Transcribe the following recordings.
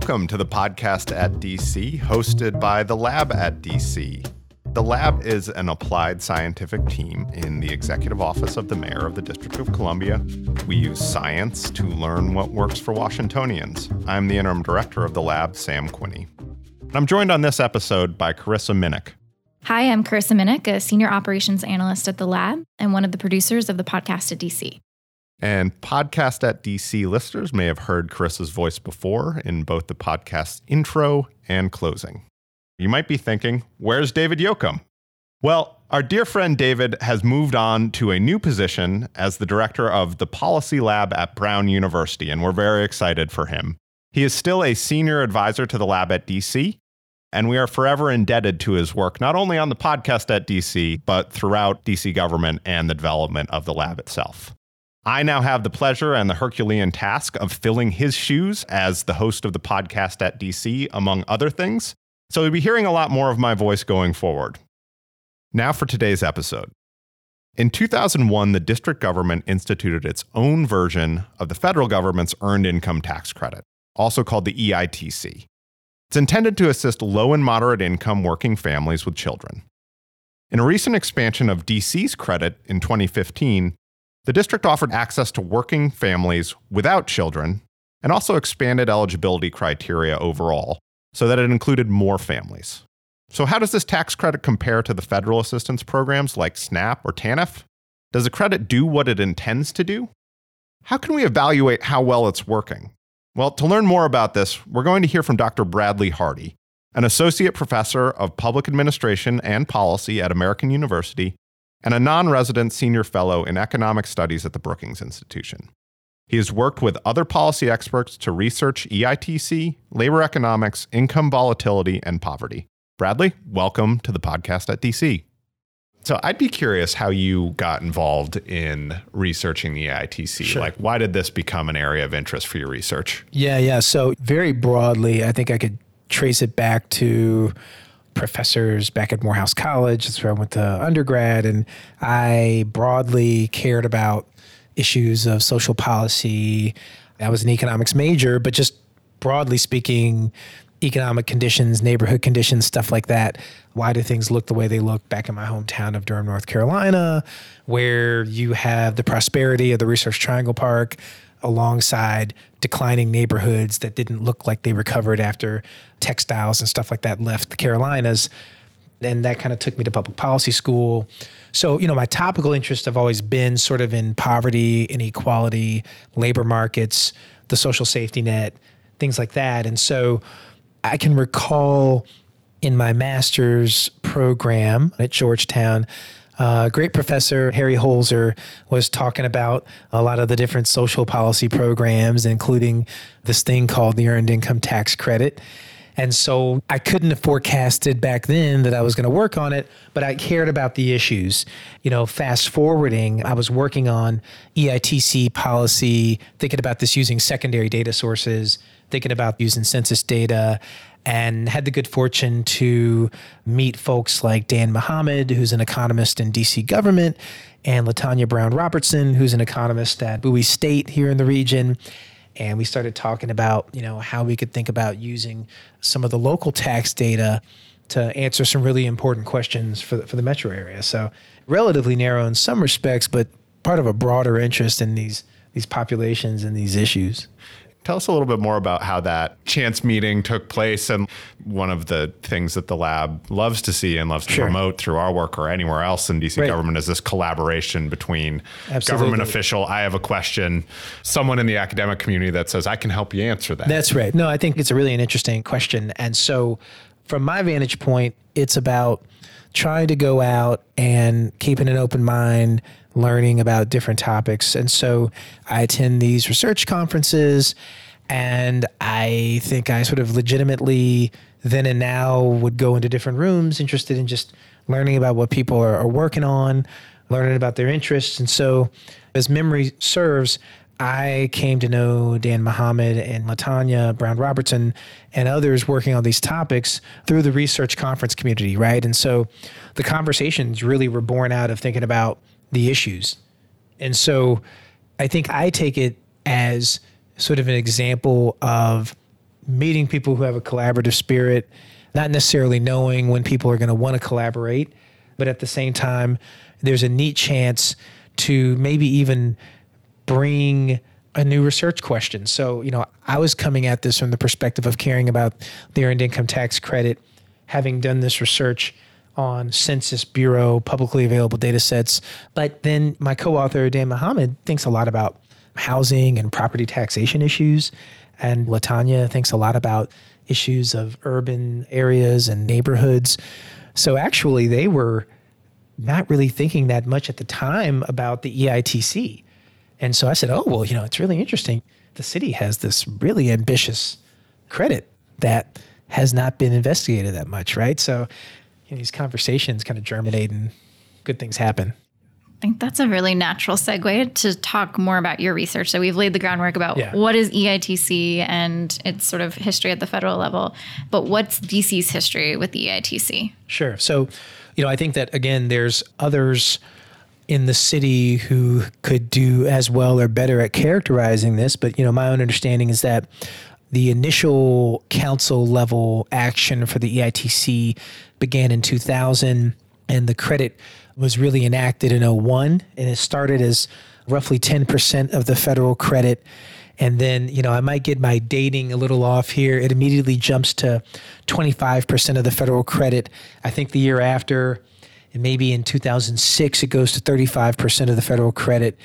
Welcome to the podcast at DC, hosted by the Lab at DC. The Lab is an applied scientific team in the executive office of the mayor of the District of Columbia. We use science to learn what works for Washingtonians. I'm the interim director of the Lab, Sam Quinney. And I'm joined on this episode by Carissa Minnick. Hi, I'm Carissa Minnick, a senior operations analyst at the lab and one of the producers of the podcast at DC. And Podcast at DC listeners may have heard Carissa's voice before in both the podcast's intro and closing. You might be thinking, where's David Yokum? Well, our dear friend David has moved on to a new position as the director of the Policy Lab at Brown University, and we're very excited for him. He is still a senior advisor to the lab at DC, and we are forever indebted to his work, not only on the podcast at DC, but throughout DC government and the development of the lab itself. I now have the pleasure and the Herculean task of filling his shoes as the host of the podcast at DC, among other things. So you'll be hearing a lot more of my voice going forward. Now for today's episode. In 2001, the district government instituted its own version of the federal government's Earned Income Tax Credit, also called the EITC. It's intended to assist low and moderate income working families with children. In a recent expansion of DC's credit in 2015, the district offered access to working families without children and also expanded eligibility criteria overall so that it included more families. So, how does this tax credit compare to the federal assistance programs like SNAP or TANF? Does the credit do what it intends to do? How can we evaluate how well it's working? Well, to learn more about this, we're going to hear from Dr. Bradley Hardy, an associate professor of public administration and policy at American University and a non resident senior fellow in economic studies at the Brookings Institution. He has worked with other policy experts to research EITC, labor economics, income volatility, and poverty. Bradley, welcome to the podcast at DC. So I'd be curious how you got involved in researching the EITC. Sure. Like, why did this become an area of interest for your research? Yeah, yeah. So very broadly, I think I could trace it back to professors back at Morehouse College. That's where I went to undergrad, and I broadly cared about issues of social policy. I was an economics major, but just broadly speaking, economic conditions, neighborhood conditions, stuff like that. Why do things look the way they look back in my hometown of Durham, North Carolina, where you have the prosperity of the Research Triangle Park alongside declining neighborhoods that didn't look like they recovered after textiles and stuff like that left the Carolinas. And that kind of took me to public policy school. So, you know, my topical interests have always been sort of in poverty, inequality, labor markets, the social safety net, things like that. And so I can recall in my master's program at Georgetown, uh, great professor Harry Holzer was talking about a lot of the different social policy programs, including this thing called the Earned Income Tax Credit. And so I couldn't have forecasted back then that I was going to work on it, but I cared about the issues. You know, fast forwarding, I was working on EITC policy, thinking about this using secondary data sources, thinking about using census data and had the good fortune to meet folks like Dan Muhammad, who's an economist in DC government, and Latanya Brown Robertson, who's an economist at Bowie State here in the region. And we started talking about, you know, how we could think about using some of the local tax data to answer some really important questions for the, for the metro area. So relatively narrow in some respects, but part of a broader interest in these these populations and these issues. Tell us a little bit more about how that chance meeting took place and one of the things that the lab loves to see and loves to sure. promote through our work or anywhere else in DC right. government is this collaboration between Absolutely. government official, I have a question, someone in the academic community that says, I can help you answer that. That's right. No, I think it's a really an interesting question. And so from my vantage point, it's about trying to go out and keeping an open mind, learning about different topics. And so I attend these research conferences, and I think I sort of legitimately then and now would go into different rooms interested in just learning about what people are, are working on, learning about their interests. And so, as memory serves, I came to know Dan Muhammad and Latanya Brown Robertson and others working on these topics through the research conference community, right? And so the conversations really were born out of thinking about the issues. And so I think I take it as sort of an example of meeting people who have a collaborative spirit, not necessarily knowing when people are going to want to collaborate, but at the same time, there's a neat chance to maybe even bring a new research question. So, you know, I was coming at this from the perspective of caring about the earned income tax credit, having done this research on Census Bureau publicly available data sets. But then my co author, Dan Muhammad, thinks a lot about housing and property taxation issues. And Latanya thinks a lot about issues of urban areas and neighborhoods. So actually, they were not really thinking that much at the time about the EITC. And so I said, oh, well, you know, it's really interesting. The city has this really ambitious credit that has not been investigated that much, right? So you know, these conversations kind of germinate and good things happen. I think that's a really natural segue to talk more about your research. So we've laid the groundwork about Yeah. what is EITC and its sort of history at the federal level, but what's DC's history with the EITC? Sure. So, you know, I think that again, there's others in the city who could do as well or better at characterizing this. But, you know, my own understanding is that the initial council level action for the EITC began in 2000, and the credit was really enacted in 01, and it started as roughly 10% of the federal credit. And then, you know, I might get my dating a little off here. It immediately jumps to 25% of the federal credit. I think the year after, and maybe in 2006, it goes to 35% of the federal credit.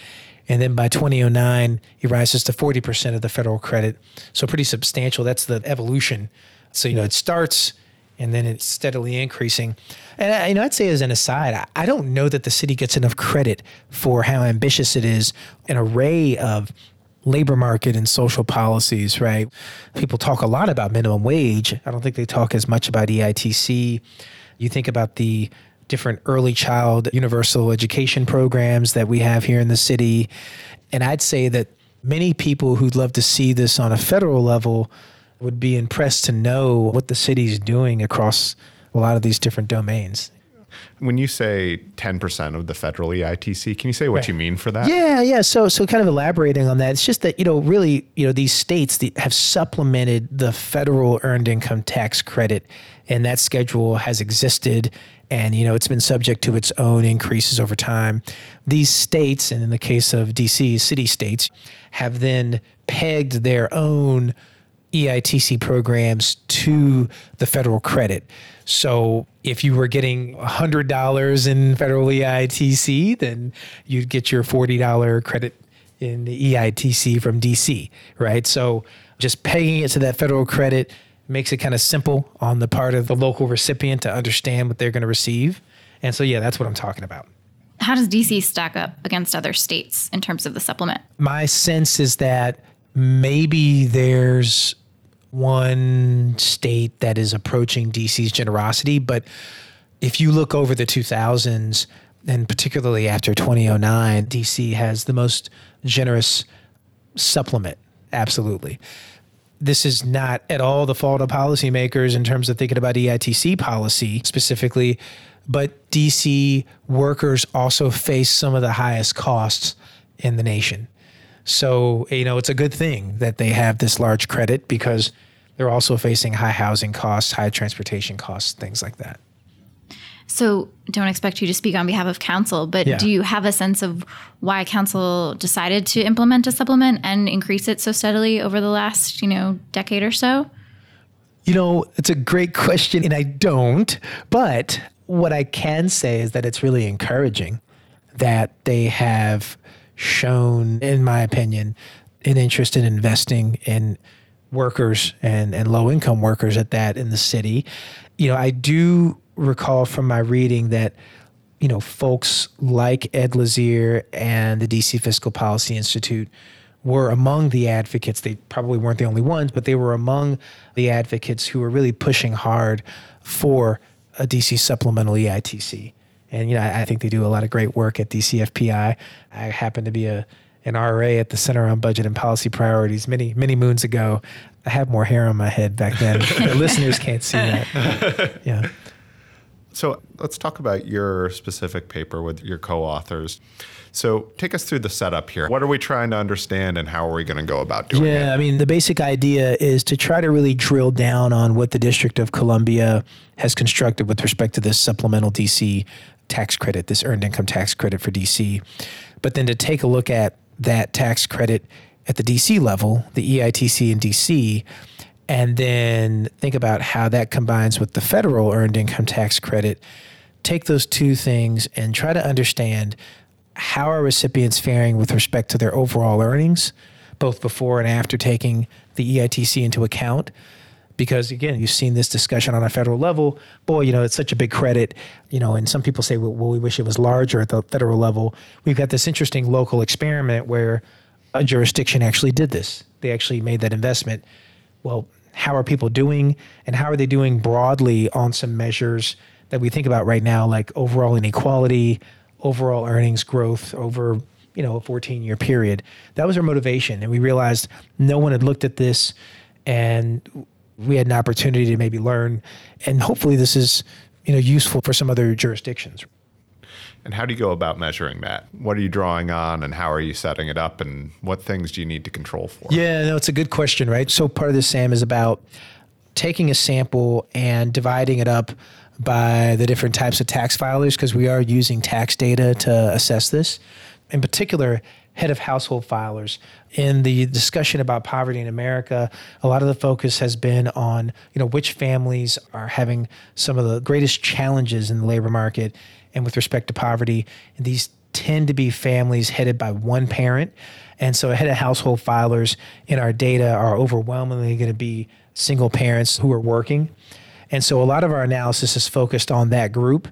And then by 2009, it rises to 40% of the federal credit. So pretty substantial. That's the evolution. So, you know, it starts and then it's steadily increasing. And I, you know, I'd say as an aside, I, don't know that the city gets enough credit for how ambitious it is, an array of labor market and social policies, right? People talk a lot about minimum wage. I don't think they talk as much about EITC. You think about the different early child universal education programs that we have here in the city. And I'd say that many people who'd love to see this on a federal level would be impressed to know what the city's doing across a lot of these different domains. When you say 10% of the federal EITC, can you say what Right. you mean for that? Yeah, yeah. So, so kind of elaborating on that, it's just that you know, really, you know, these states that have supplemented the federal earned income tax credit, and that schedule has existed, and you know, it's been subject to its own increases over time. These states, and in the case of DC, city states, have then pegged their own EITC programs to the federal credit. So if you were getting $100 in federal EITC, then you'd get your $40 credit in the EITC from DC, right? So just pegging it to that federal credit makes it kind of simple on the part of the local recipient to understand what they're going to receive. And so, yeah, that's what I'm talking about. How does DC stack up against other states in terms of the supplement? my sense is that maybe there's one state that is approaching DC's generosity, but if you look over the 2000s, and particularly after 2009, DC has the most generous supplement. Absolutely. This is not at all the fault of policymakers in terms of thinking about EITC policy specifically, but DC workers also face some of the highest costs in the nation. So, you know, it's a good thing that they have this large credit because they're also facing high housing costs, high transportation costs, things like that. So, don't expect you to speak on behalf of council, but Yeah. do you have a sense of why council decided to implement a supplement and increase it so steadily over the last, you know, decade or so? You know, it's a great question, and I don't. But what I can say is that it's really encouraging that they have shown, in my opinion, an interest in investing in workers and, and low income workers at that in the city. You know, I do recall from my reading that you know, folks like Ed Lazere and the DC Fiscal Policy Institute were among the advocates. They probably weren't the only ones, but they were among the advocates who were really pushing hard for a DC supplemental EITC. And you know, I, I think they do a lot of great work at DCFPI. I happen to be a an RA at the Center on Budget and Policy Priorities many many moons ago. I had more hair on my head back then. the listeners can't see that. Yeah. So let's talk about your specific paper with your co authors. So take us through the setup here. What are we trying to understand and how are we going to go about doing yeah, it? Yeah, I mean, the basic idea is to try to really drill down on what the District of Columbia has constructed with respect to this supplemental DC tax credit, this earned income tax credit for DC. But then to take a look at that tax credit at the DC level, the EITC in DC, and then think about how that combines with the federal earned income tax credit. Take those two things and try to understand how are recipients faring with respect to their overall earnings, both before and after taking the EITC into account. Because again, you've seen this discussion on a federal level. Boy, you know, it's such a big credit, you know, and some people say, well, well we wish it was larger at the federal level. We've got this interesting local experiment where a jurisdiction actually did this. They actually made that investment. Well, how are people doing? And how are they doing broadly on some measures that we think about right now, like overall inequality, overall earnings growth over you know a 14 year period? That was our motivation and we realized no one had looked at this and we had an opportunity to maybe learn and hopefully this is you know useful for some other jurisdictions and how do you go about measuring that? What are you drawing on and how are you setting it up and what things do you need to control for? Yeah, no, it's a good question, right? So part of this, Sam, is about taking a sample and dividing it up by the different types of tax filers because we are using tax data to assess this. In particular, head of household filers. In the discussion about poverty in America, a lot of the focus has been on, you know, which families are having some of the greatest challenges in the labor market and with respect to poverty. These tend to be families headed by one parent. And so head of household filers in our data are overwhelmingly going to be single parents who are working. And so a lot of our analysis is focused on that group.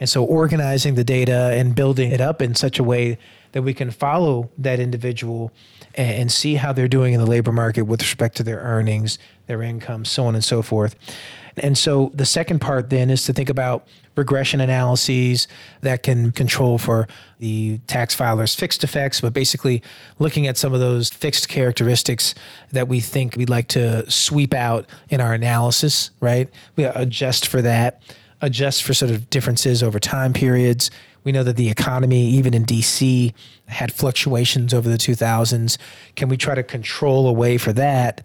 And so organizing the data and building it up in such a way that we can follow that individual and, see how they're doing in the labor market with respect to their earnings, their income, so on and so forth. And so the second part then is to think about regression analyses that can control for the tax filer's fixed effects, but basically looking at some of those fixed characteristics that we think we'd like to sweep out in our analysis, right? We adjust for that, adjust for sort of differences over time periods. We know that the economy, even in DC, had fluctuations over the 2000s. Can we try to control away for that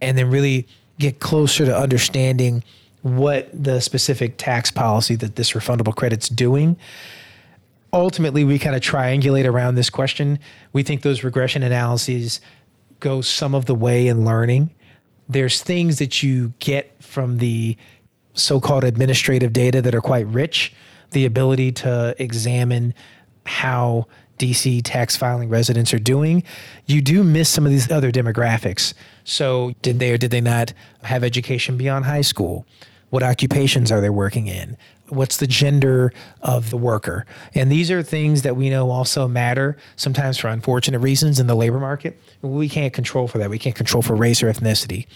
and then really get closer to understanding what the specific tax policy that this refundable credit's doing. Ultimately, we kind of triangulate around this question. We think those regression analyses go some of the way in learning. There's things that you get from the so called administrative data that are quite rich, the ability to examine how DC tax filing residents are doing, you do miss some of these other demographics. So, did they or did they not have education beyond high school? What occupations are they working in? What's the gender of the worker? And these are things that we know also matter sometimes for unfortunate reasons in the labor market. We can't control for that. We can't control for race or ethnicity.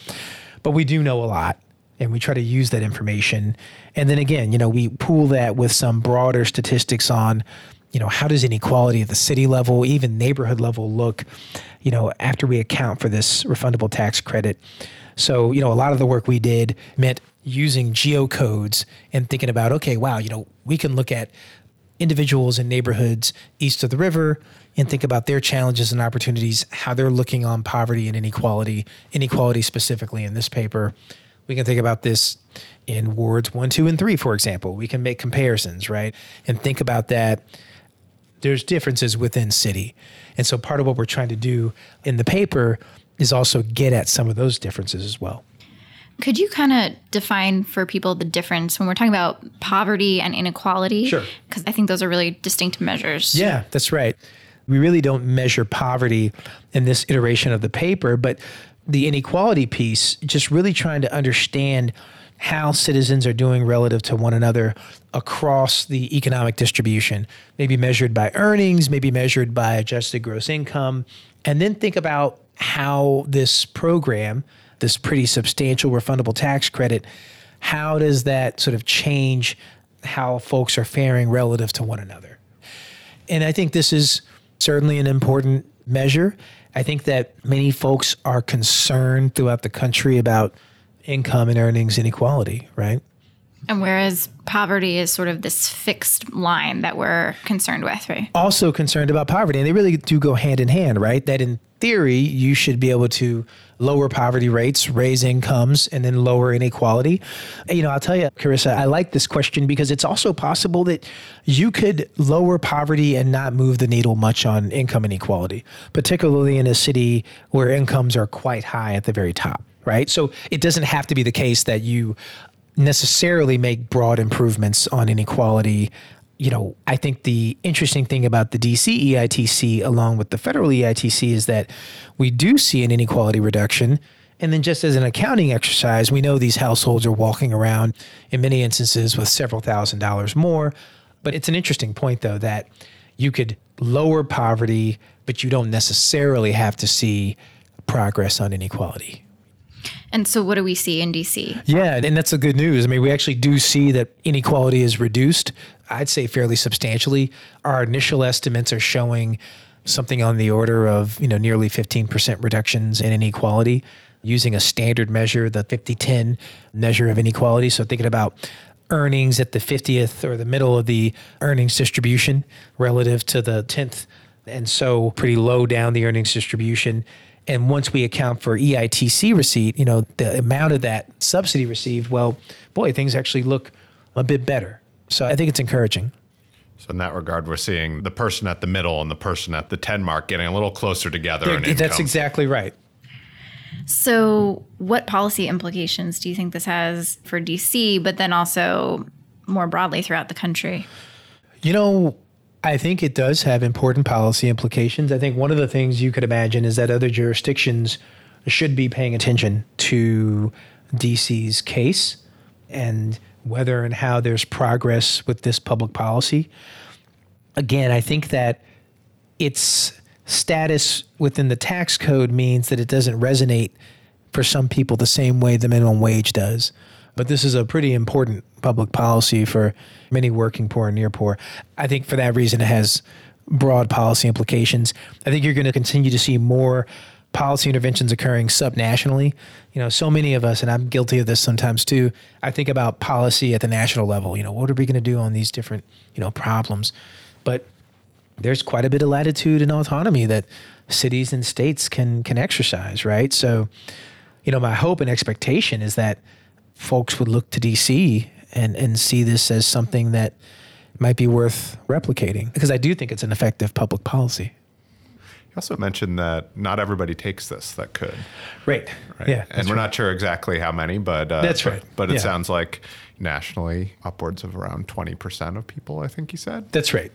But we do know a lot and we try to use that information. And then again, you know, we pool that with some broader statistics on you know, how does inequality at the city level, even neighborhood level look, you know, after we account for this refundable tax credit? So, you know, a lot of the work we did meant using geocodes and thinking about, okay, wow, you know, we can look at individuals in neighborhoods east of the river and think about their challenges and opportunities, how they're looking on poverty and inequality, inequality specifically in this paper. We can think about this in wards one, two, and three, for example. We can make comparisons, right? And think about that there's differences within city. And so part of what we're trying to do in the paper is also get at some of those differences as well. Could you kind of define for people the difference when we're talking about poverty and inequality? Sure. Because I think those are really distinct measures. Yeah, that's right. We really don't measure poverty in this iteration of the paper, but the inequality piece, just really trying to understand how citizens are doing relative to one another across the economic distribution, maybe measured by earnings, maybe measured by adjusted gross income, and then think about how this program, this pretty substantial refundable tax credit, how does that sort of change how folks are faring relative to one another? And I think this is certainly an important measure. I think that many folks are concerned throughout the country about income and earnings inequality, right? And whereas poverty is sort of this fixed line that we're concerned with, right? Also concerned about poverty, and they really do go hand in hand, right? That in theory, you should be able to lower poverty rates, raise incomes, and then lower inequality. And, you know, I'll tell you, Carissa, I like this question because it's also possible that you could lower poverty and not move the needle much on income inequality, particularly in a city where incomes are quite high at the very top right? So it doesn't have to be the case that you necessarily make broad improvements on inequality. You know, I think the interesting thing about the DC EITC along with the federal EITC is that we do see an inequality reduction. And then, just as an accounting exercise, we know these households are walking around in many instances with several thousand dollars more. But it's an interesting point, though, that you could lower poverty, but you don't necessarily have to see progress on inequality. And so, what do we see in DC? Yeah, and that's the good news. I mean, we actually do see that inequality is reduced, I'd say fairly substantially. Our initial estimates are showing something on the order of, you know, nearly 15% reductions in inequality using a standard measure, the 50-10 measure of inequality. So thinking about earnings at the 50th or the middle of the earnings distribution relative to the 10th. And so pretty low down the earnings distribution and once we account for EITC receipt, you know, the amount of that subsidy received, well, boy, things actually look a bit better. So I think it's encouraging. So in that regard, we're seeing the person at the middle and the person at the 10 mark getting a little closer together. That's exactly right. So, what policy implications do you think this has for DC, but then also more broadly throughout the country? You know, I think it does have important policy implications. I think one of the things you could imagine is that other jurisdictions should be paying attention to DC's case and whether and how there's progress with this public policy. Again, I think that its status within the tax code means that it doesn't resonate for some people the same way the minimum wage does. But this is a pretty important public policy for many working poor and near poor. I think for that reason, it has broad policy implications. I think you're going to continue to see more policy interventions occurring subnationally. You know, so many of us, and I'm guilty of this sometimes too. I think about policy at the national level. You know, what are we going to do on these different, you know, problems? But there's quite a bit of latitude and autonomy that cities and states can can exercise, right? So, you know, my hope and expectation is that folks would look to DC and and see this as something that might be worth replicating because I do think it's an effective public policy. You also mentioned that not everybody takes this that could. Right. right? Yeah. And we're right. not sure exactly how many, but uh, that's right. But, but it yeah. sounds like nationally, upwards of around 20% of people, I think you said. That's right.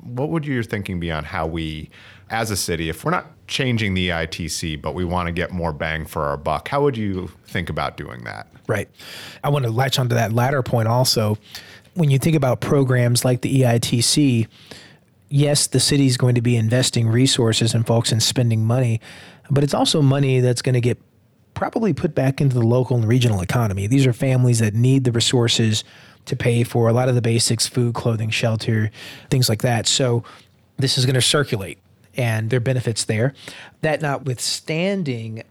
What would your thinking be on how we, as a city, if we're not changing the ITC, but we want to get more bang for our buck, how would you think about doing that? Right. I want to latch onto that latter point also. When you think about programs like the EITC, yes, the city is going to be investing resources and folks and spending money, but it's also money that's going to get probably put back into the local and regional economy. These are families that need the resources to pay for a lot of the basics food, clothing, shelter, things like that. So this is going to circulate and there are benefits there. That notwithstanding,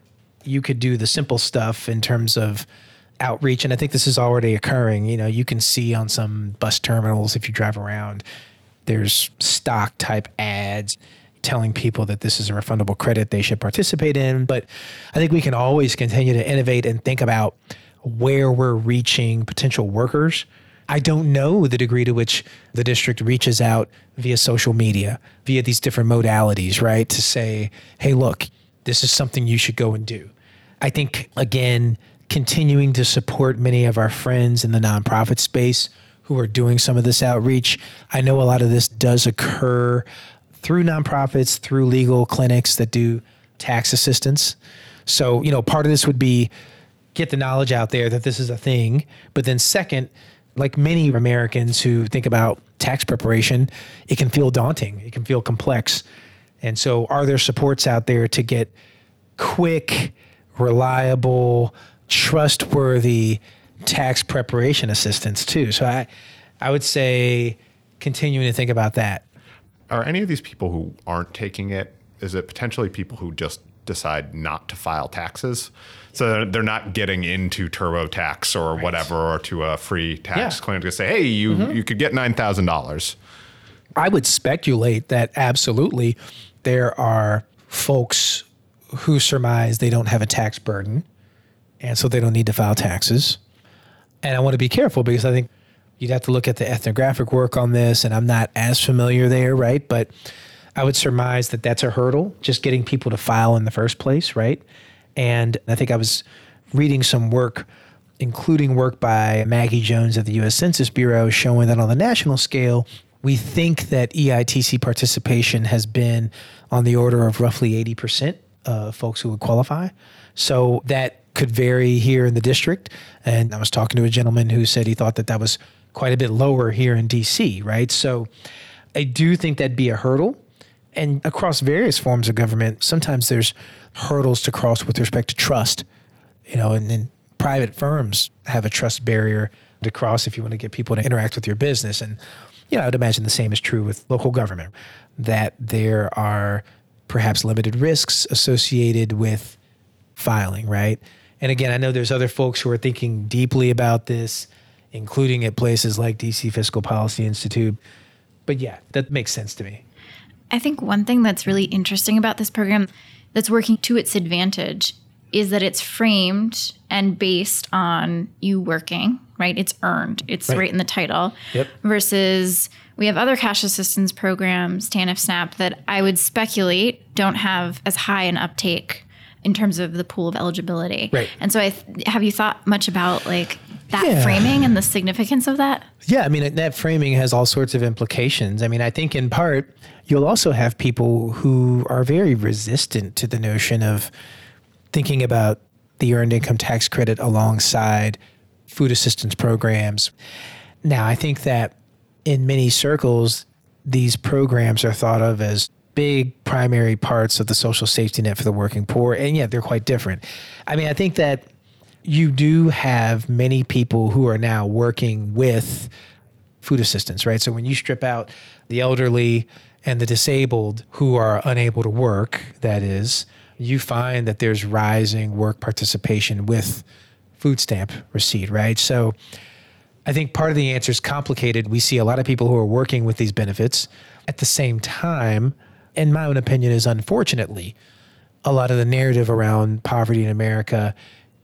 you could do the simple stuff in terms of outreach and i think this is already occurring you know you can see on some bus terminals if you drive around there's stock type ads telling people that this is a refundable credit they should participate in but i think we can always continue to innovate and think about where we're reaching potential workers I don't know the degree to which the district reaches out via social media, via these different modalities, right? To say, hey, look, this is something you should go and do. I think, again, continuing to support many of our friends in the nonprofit space who are doing some of this outreach. I know a lot of this does occur through nonprofits, through legal clinics that do tax assistance. So, you know, part of this would be get the knowledge out there that this is a thing. But then, second, like many Americans who think about tax preparation, it can feel daunting, it can feel complex. And so, are there supports out there to get quick, reliable, trustworthy tax preparation assistance too. So I, I would say continuing to think about that. Are any of these people who aren't taking it? Is it potentially people who just decide not to file taxes. So they're not getting into TurboTax or right. whatever or to a free tax yeah. clinic to say, hey, you, mm-hmm. you could get $9,000. I would speculate that absolutely there are folks who surmise they don't have a tax burden and so they don't need to file taxes. And I want to be careful because I think you'd have to look at the ethnographic work on this, and I'm not as familiar there, right? But I would surmise that that's a hurdle, just getting people to file in the first place, right? And I think I was reading some work, including work by Maggie Jones of the US Census Bureau, showing that on the national scale, we think that EITC participation has been on the order of roughly 80% of folks who would qualify. So that could vary here in the district. And I was talking to a gentleman who said he thought that that was quite a bit lower here in DC, right? So I do think that'd be a hurdle. And across various forms of government, sometimes there's hurdles to cross with respect to trust, you know, and, then private firms have a trust barrier to cross if you want to get people to interact with your business. And, you know, I would imagine the same is true with local government, that there are perhaps limited risks associated with filing, right? And again, I know there's other folks who are thinking deeply about this, including at places like DC Fiscal Policy Institute. But yeah, that makes sense to me. I think one thing that's really interesting about this program that's working to its advantage is that it's framed and based on you working, right? It's earned. It's right, right in the title. Yep. Versus we have other cash assistance programs, TANF SNAP, that I would speculate don't have as high an uptake in terms of the pool of eligibility. Right. And so I th- have you thought much about like that yeah. framing and the significance of that? Yeah, I mean that framing has all sorts of implications. I mean, I think in part you'll also have people who are very resistant to the notion of thinking about the earned income tax credit alongside food assistance programs. Now, I think that in many circles these programs are thought of as big primary parts of the social safety net for the working poor, and yet they're quite different. I mean, I think that you do have many people who are now working with food assistance, right? So when you strip out the elderly and the disabled who are unable to work, that is, you find that there's rising work participation with food stamp receipt, right? So I think part of the answer is complicated. We see a lot of people who are working with these benefits. At the same time, in my own opinion, is unfortunately a lot of the narrative around poverty in America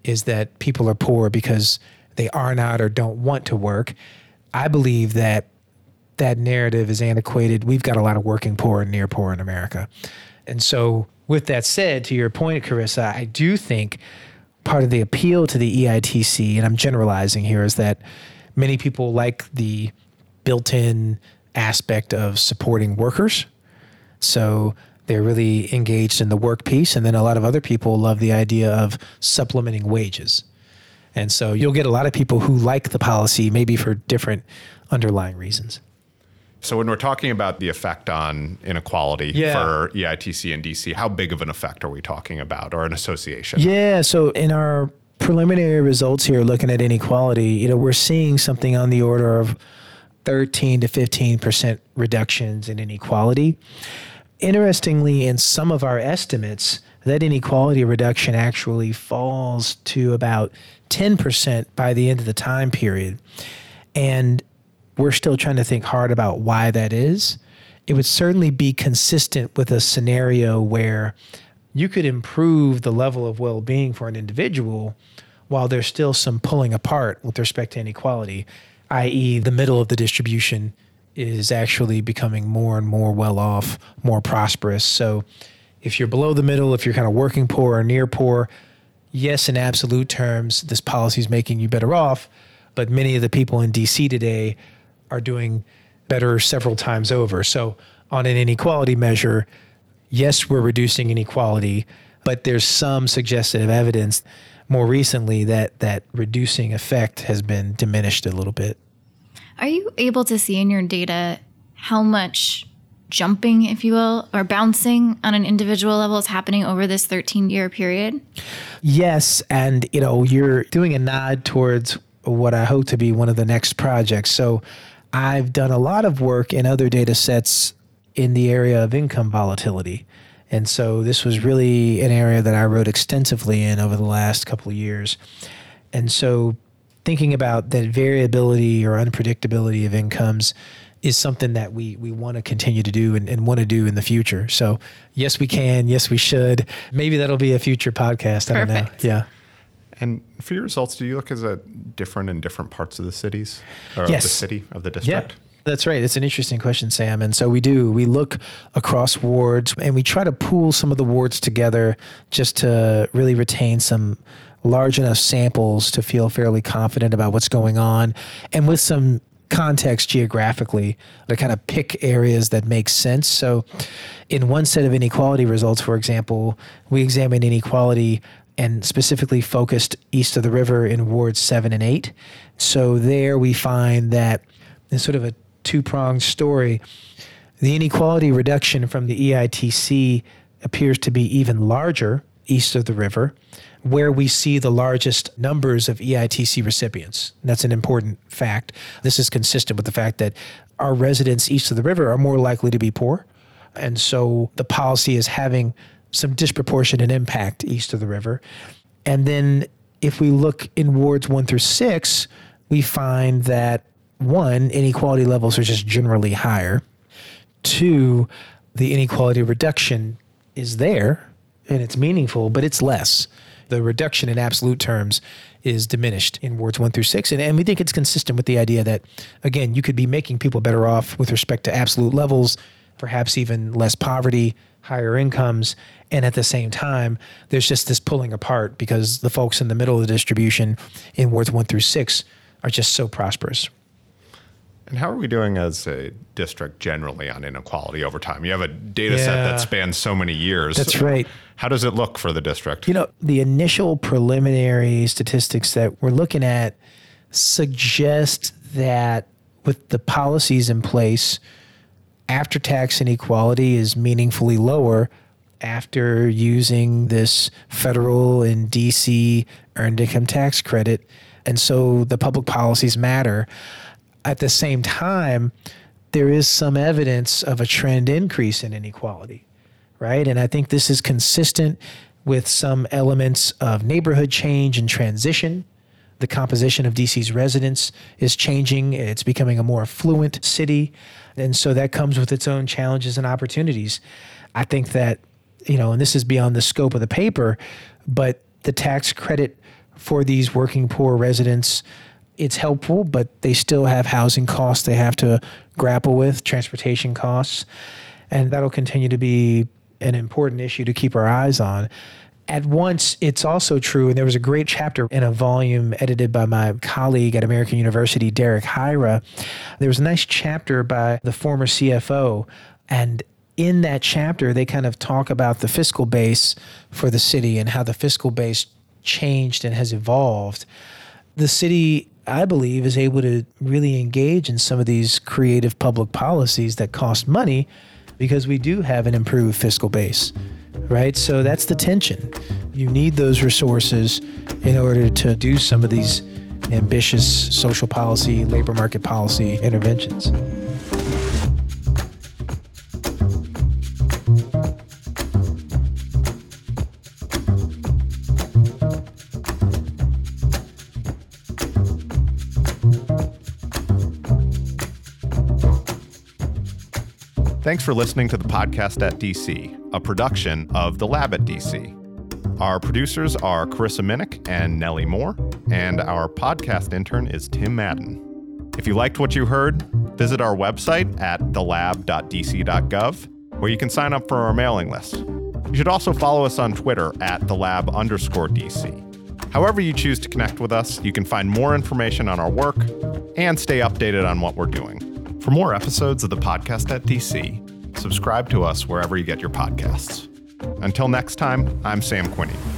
is that people are poor because they are not or don't want to work. I believe that that narrative is antiquated. We've got a lot of working poor and near poor in America. And so, with that said, to your point, Carissa, I do think part of the appeal to the EITC, and I'm generalizing here, is that many people like the built in aspect of supporting workers so they're really engaged in the work piece. And then a lot of other people love the idea of supplementing wages. And so you'll get a lot of people who like the policy, maybe for different underlying reasons. So when we're talking about the effect on inequality yeah. for EITC and DC, how big of an effect are we talking about or an association? Yeah, so in our preliminary results here looking at inequality, you know, we're seeing something on the order of 13 to 15% reductions in inequality. Interestingly, in some of our estimates, that inequality reduction actually falls to about 10% by the end of the time period. And we're still trying to think hard about why that is. It would certainly be consistent with a scenario where you could improve the level of well being for an individual while there's still some pulling apart with respect to inequality i.e., the middle of the distribution is actually becoming more and more well off, more prosperous. So if you're below the middle, if you're kind of working poor or near poor, yes, in absolute terms, this policy is making you better off. But many of the people in DC today are doing better several times over. So on an inequality measure, yes, we're reducing inequality, but there's some suggestive evidence more recently that that reducing effect has been diminished a little bit. Are you able to see in your data how much jumping, if you will, or bouncing on an individual level is happening over this 13 year period? Yes. And, you know, you're doing a nod towards what I hope to be one of the next projects. So I've done a lot of work in other data sets in the area of income volatility. And so this was really an area that I wrote extensively in over the last couple of years. And so thinking about that variability or unpredictability of incomes is something that we we want to continue to do and, and want to do in the future. So yes, we can. Yes, we should. Maybe that'll be a future podcast. I Perfect. don't know. Yeah. And for your results, do you look as a different in different parts of the cities or Yes. of the city of the district? Yeah. That's right. It's an interesting question, Sam. And so we do. We look across wards and we try to pool some of the wards together just to really retain some large enough samples to feel fairly confident about what's going on and with some context geographically to kind of pick areas that make sense. So in one set of inequality results, for example, we examined inequality and specifically focused east of the river in wards seven and eight. So there we find that in sort of a two pronged story, the inequality reduction from the EITC appears to be even larger east of the river, where we see the largest numbers of EITC recipients. That's an important fact. This is consistent with the fact that our residents east of the river are more likely to be poor. And so the policy is having some disproportionate impact east of the river. And then if we look in wards one through six, we find that one, inequality levels are just generally higher. Two, the inequality reduction is there and it's meaningful, but it's less. The reduction in absolute terms is diminished in wards one through six. And, and we think it's consistent with the idea that, again, you could be making people better off with respect to absolute levels, perhaps even less poverty, higher incomes. And at the same time, there's just this pulling apart because the folks in the middle of the distribution in wards one through six are just so prosperous. And how are we doing as a district generally on inequality over time? You have a data set that spans so many years. That's right. How does it look for the district? You know, the initial preliminary statistics that we're looking at suggest that with the policies in place, after tax inequality is meaningfully lower after using this federal and DC earned income tax credit. And so the public policies matter. At the same time, there is some evidence of a trend increase in inequality right? And I think this is consistent with some elements of neighborhood change and transition. The composition of DC's residents is changing, it's becoming a more affluent city. And so that comes with its own challenges and opportunities. I think that, you know, and this is beyond the scope of the paper, but the tax credit for these working poor residents it's helpful, but they still have housing costs they have to grapple with, transportation costs, and that'll continue to be an important issue to keep our eyes on. At once, it's also true, and there was a great chapter in a volume edited by my colleague at American University, Derek Hyra. There was a nice chapter by the former CFO, and in that chapter, they kind of talk about the fiscal base for the city and how the fiscal base changed and has evolved the city, I believe, is able to really engage in some of these creative public policies that cost money because we do have an improved fiscal base, right? So that's the tension. You need those resources in order to do some of these ambitious social policy, labor market policy interventions. Thanks for listening to the podcast at DC, a production of The Lab at DC. Our producers are Carissa Minnick and Nellie Moore, and our podcast intern is Tim Madden. If you liked what you heard, visit our website at thelab.dc.gov, where you can sign up for our mailing list. You should also follow us on Twitter at thelab underscore DC. However, you choose to connect with us, you can find more information on our work and stay updated on what we're doing. For more episodes of the podcast at DC, subscribe to us wherever you get your podcasts. Until next time, I'm Sam Quinney.